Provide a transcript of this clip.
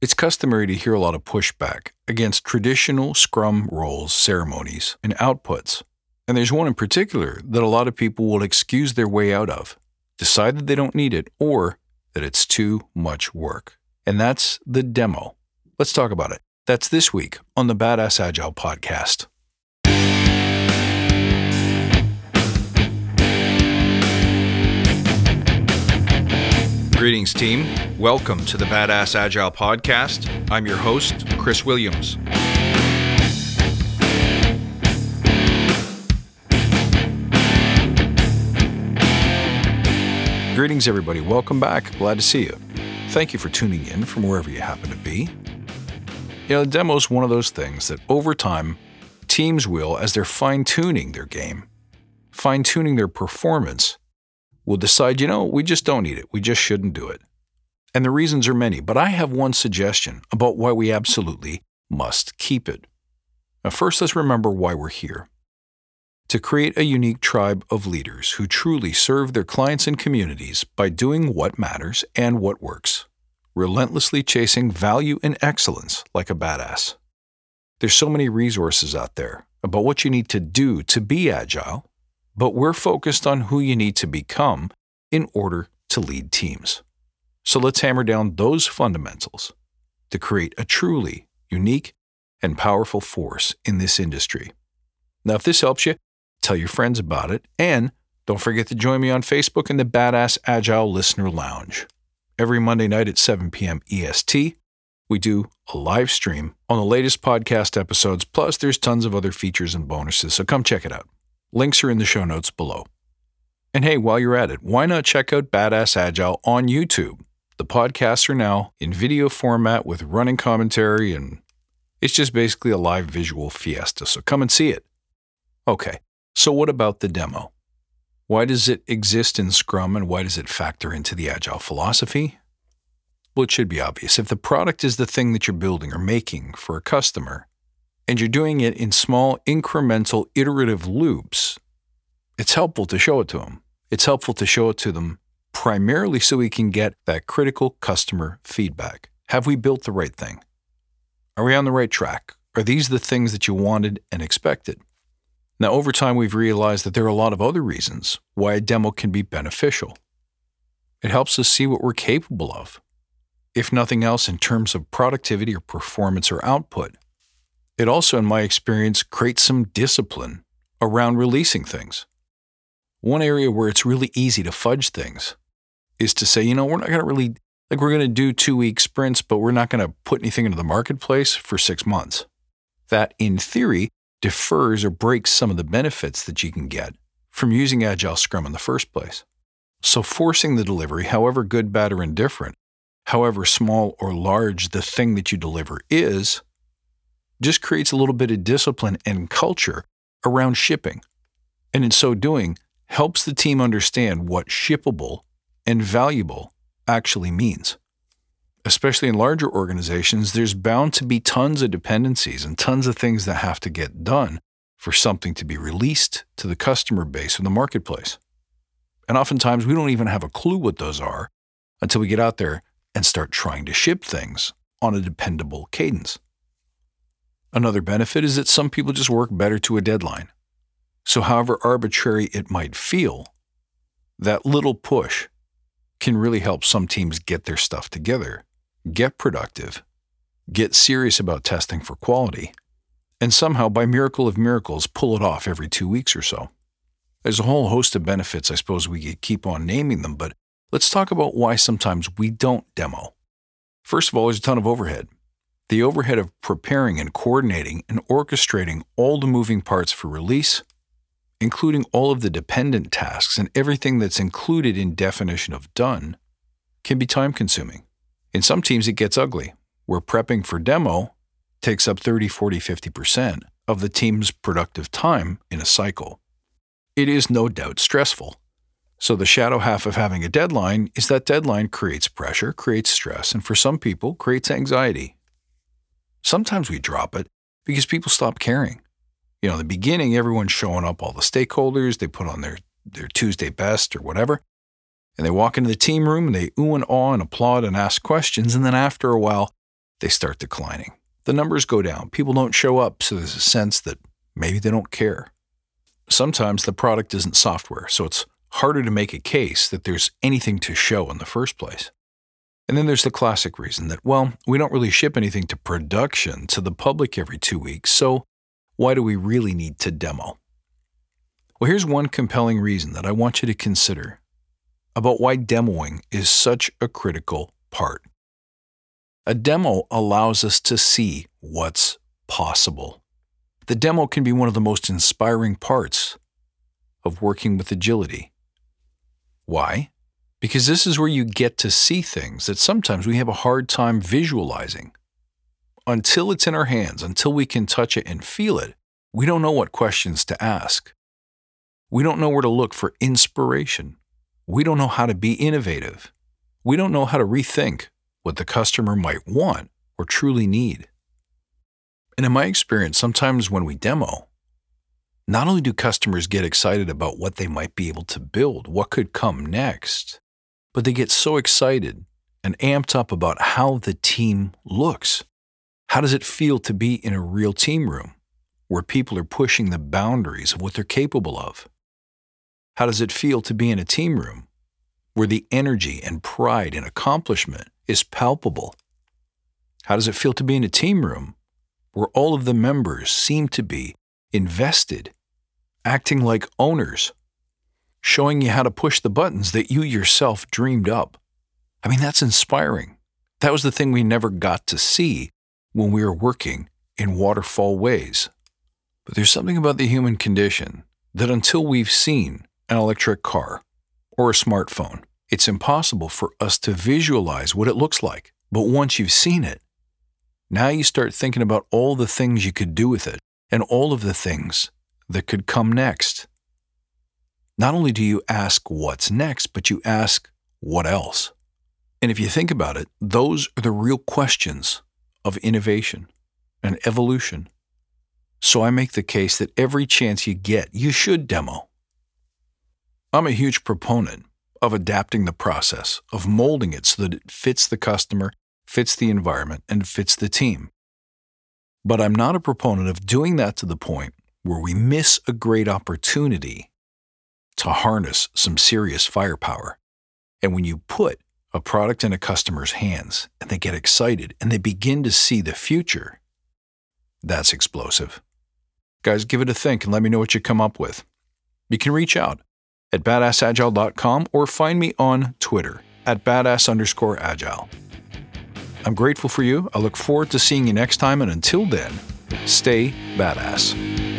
It's customary to hear a lot of pushback against traditional Scrum roles, ceremonies, and outputs. And there's one in particular that a lot of people will excuse their way out of, decide that they don't need it, or that it's too much work. And that's the demo. Let's talk about it. That's this week on the Badass Agile podcast. Greetings, team. Welcome to the Badass Agile podcast. I'm your host, Chris Williams. Greetings, everybody. Welcome back. Glad to see you. Thank you for tuning in from wherever you happen to be. You know, the demo is one of those things that over time, teams will, as they're fine tuning their game, fine tuning their performance, will decide, you know, we just don't need it. We just shouldn't do it. And the reasons are many, but I have one suggestion about why we absolutely must keep it. Now, first, let's remember why we're here to create a unique tribe of leaders who truly serve their clients and communities by doing what matters and what works, relentlessly chasing value and excellence like a badass. There's so many resources out there about what you need to do to be agile but we're focused on who you need to become in order to lead teams. So let's hammer down those fundamentals to create a truly unique and powerful force in this industry. Now, if this helps you, tell your friends about it, and don't forget to join me on Facebook in the Badass Agile Listener Lounge. Every Monday night at 7 p.m. EST, we do a live stream on the latest podcast episodes, plus, there's tons of other features and bonuses, so come check it out. Links are in the show notes below. And hey, while you're at it, why not check out Badass Agile on YouTube? The podcasts are now in video format with running commentary, and it's just basically a live visual fiesta, so come and see it. Okay, so what about the demo? Why does it exist in Scrum and why does it factor into the Agile philosophy? Well, it should be obvious. If the product is the thing that you're building or making for a customer, and you're doing it in small, incremental, iterative loops, it's helpful to show it to them. It's helpful to show it to them primarily so we can get that critical customer feedback. Have we built the right thing? Are we on the right track? Are these the things that you wanted and expected? Now, over time, we've realized that there are a lot of other reasons why a demo can be beneficial. It helps us see what we're capable of, if nothing else, in terms of productivity or performance or output. It also, in my experience, creates some discipline around releasing things. One area where it's really easy to fudge things is to say, you know, we're not going to really, like, we're going to do two week sprints, but we're not going to put anything into the marketplace for six months. That, in theory, defers or breaks some of the benefits that you can get from using Agile Scrum in the first place. So, forcing the delivery, however good, bad, or indifferent, however small or large the thing that you deliver is, just creates a little bit of discipline and culture around shipping. And in so doing, helps the team understand what shippable and valuable actually means. Especially in larger organizations, there's bound to be tons of dependencies and tons of things that have to get done for something to be released to the customer base or the marketplace. And oftentimes, we don't even have a clue what those are until we get out there and start trying to ship things on a dependable cadence. Another benefit is that some people just work better to a deadline. So, however arbitrary it might feel, that little push can really help some teams get their stuff together, get productive, get serious about testing for quality, and somehow, by miracle of miracles, pull it off every two weeks or so. There's a whole host of benefits, I suppose we could keep on naming them, but let's talk about why sometimes we don't demo. First of all, there's a ton of overhead the overhead of preparing and coordinating and orchestrating all the moving parts for release, including all of the dependent tasks and everything that's included in definition of done, can be time consuming. In some teams, it gets ugly, where prepping for demo takes up 30, 40, 50% of the team's productive time in a cycle. It is no doubt stressful. So, the shadow half of having a deadline is that deadline creates pressure, creates stress, and for some people, creates anxiety Sometimes we drop it because people stop caring. You know, in the beginning, everyone's showing up, all the stakeholders, they put on their, their Tuesday best or whatever, and they walk into the team room and they ooh and ah and applaud and ask questions. And then after a while, they start declining. The numbers go down. People don't show up, so there's a sense that maybe they don't care. Sometimes the product isn't software, so it's harder to make a case that there's anything to show in the first place. And then there's the classic reason that, well, we don't really ship anything to production to the public every two weeks, so why do we really need to demo? Well, here's one compelling reason that I want you to consider about why demoing is such a critical part. A demo allows us to see what's possible. The demo can be one of the most inspiring parts of working with agility. Why? Because this is where you get to see things that sometimes we have a hard time visualizing. Until it's in our hands, until we can touch it and feel it, we don't know what questions to ask. We don't know where to look for inspiration. We don't know how to be innovative. We don't know how to rethink what the customer might want or truly need. And in my experience, sometimes when we demo, not only do customers get excited about what they might be able to build, what could come next, but they get so excited and amped up about how the team looks. How does it feel to be in a real team room where people are pushing the boundaries of what they're capable of? How does it feel to be in a team room where the energy and pride and accomplishment is palpable? How does it feel to be in a team room where all of the members seem to be invested, acting like owners, showing you how to push the buttons that you yourself dreamed up? I mean, that's inspiring. That was the thing we never got to see when we were working in waterfall ways. But there's something about the human condition that until we've seen an electric car or a smartphone, it's impossible for us to visualize what it looks like. But once you've seen it, now you start thinking about all the things you could do with it and all of the things that could come next. Not only do you ask what's next, but you ask what else. And if you think about it, those are the real questions of innovation and evolution. So I make the case that every chance you get, you should demo. I'm a huge proponent of adapting the process, of molding it so that it fits the customer, fits the environment, and fits the team. But I'm not a proponent of doing that to the point where we miss a great opportunity to harness some serious firepower. And when you put a product in a customer's hands and they get excited and they begin to see the future, that's explosive. Guys, give it a think and let me know what you come up with. You can reach out at badassagile.com or find me on Twitter at badass underscore agile. I'm grateful for you. I look forward to seeing you next time, and until then, stay badass.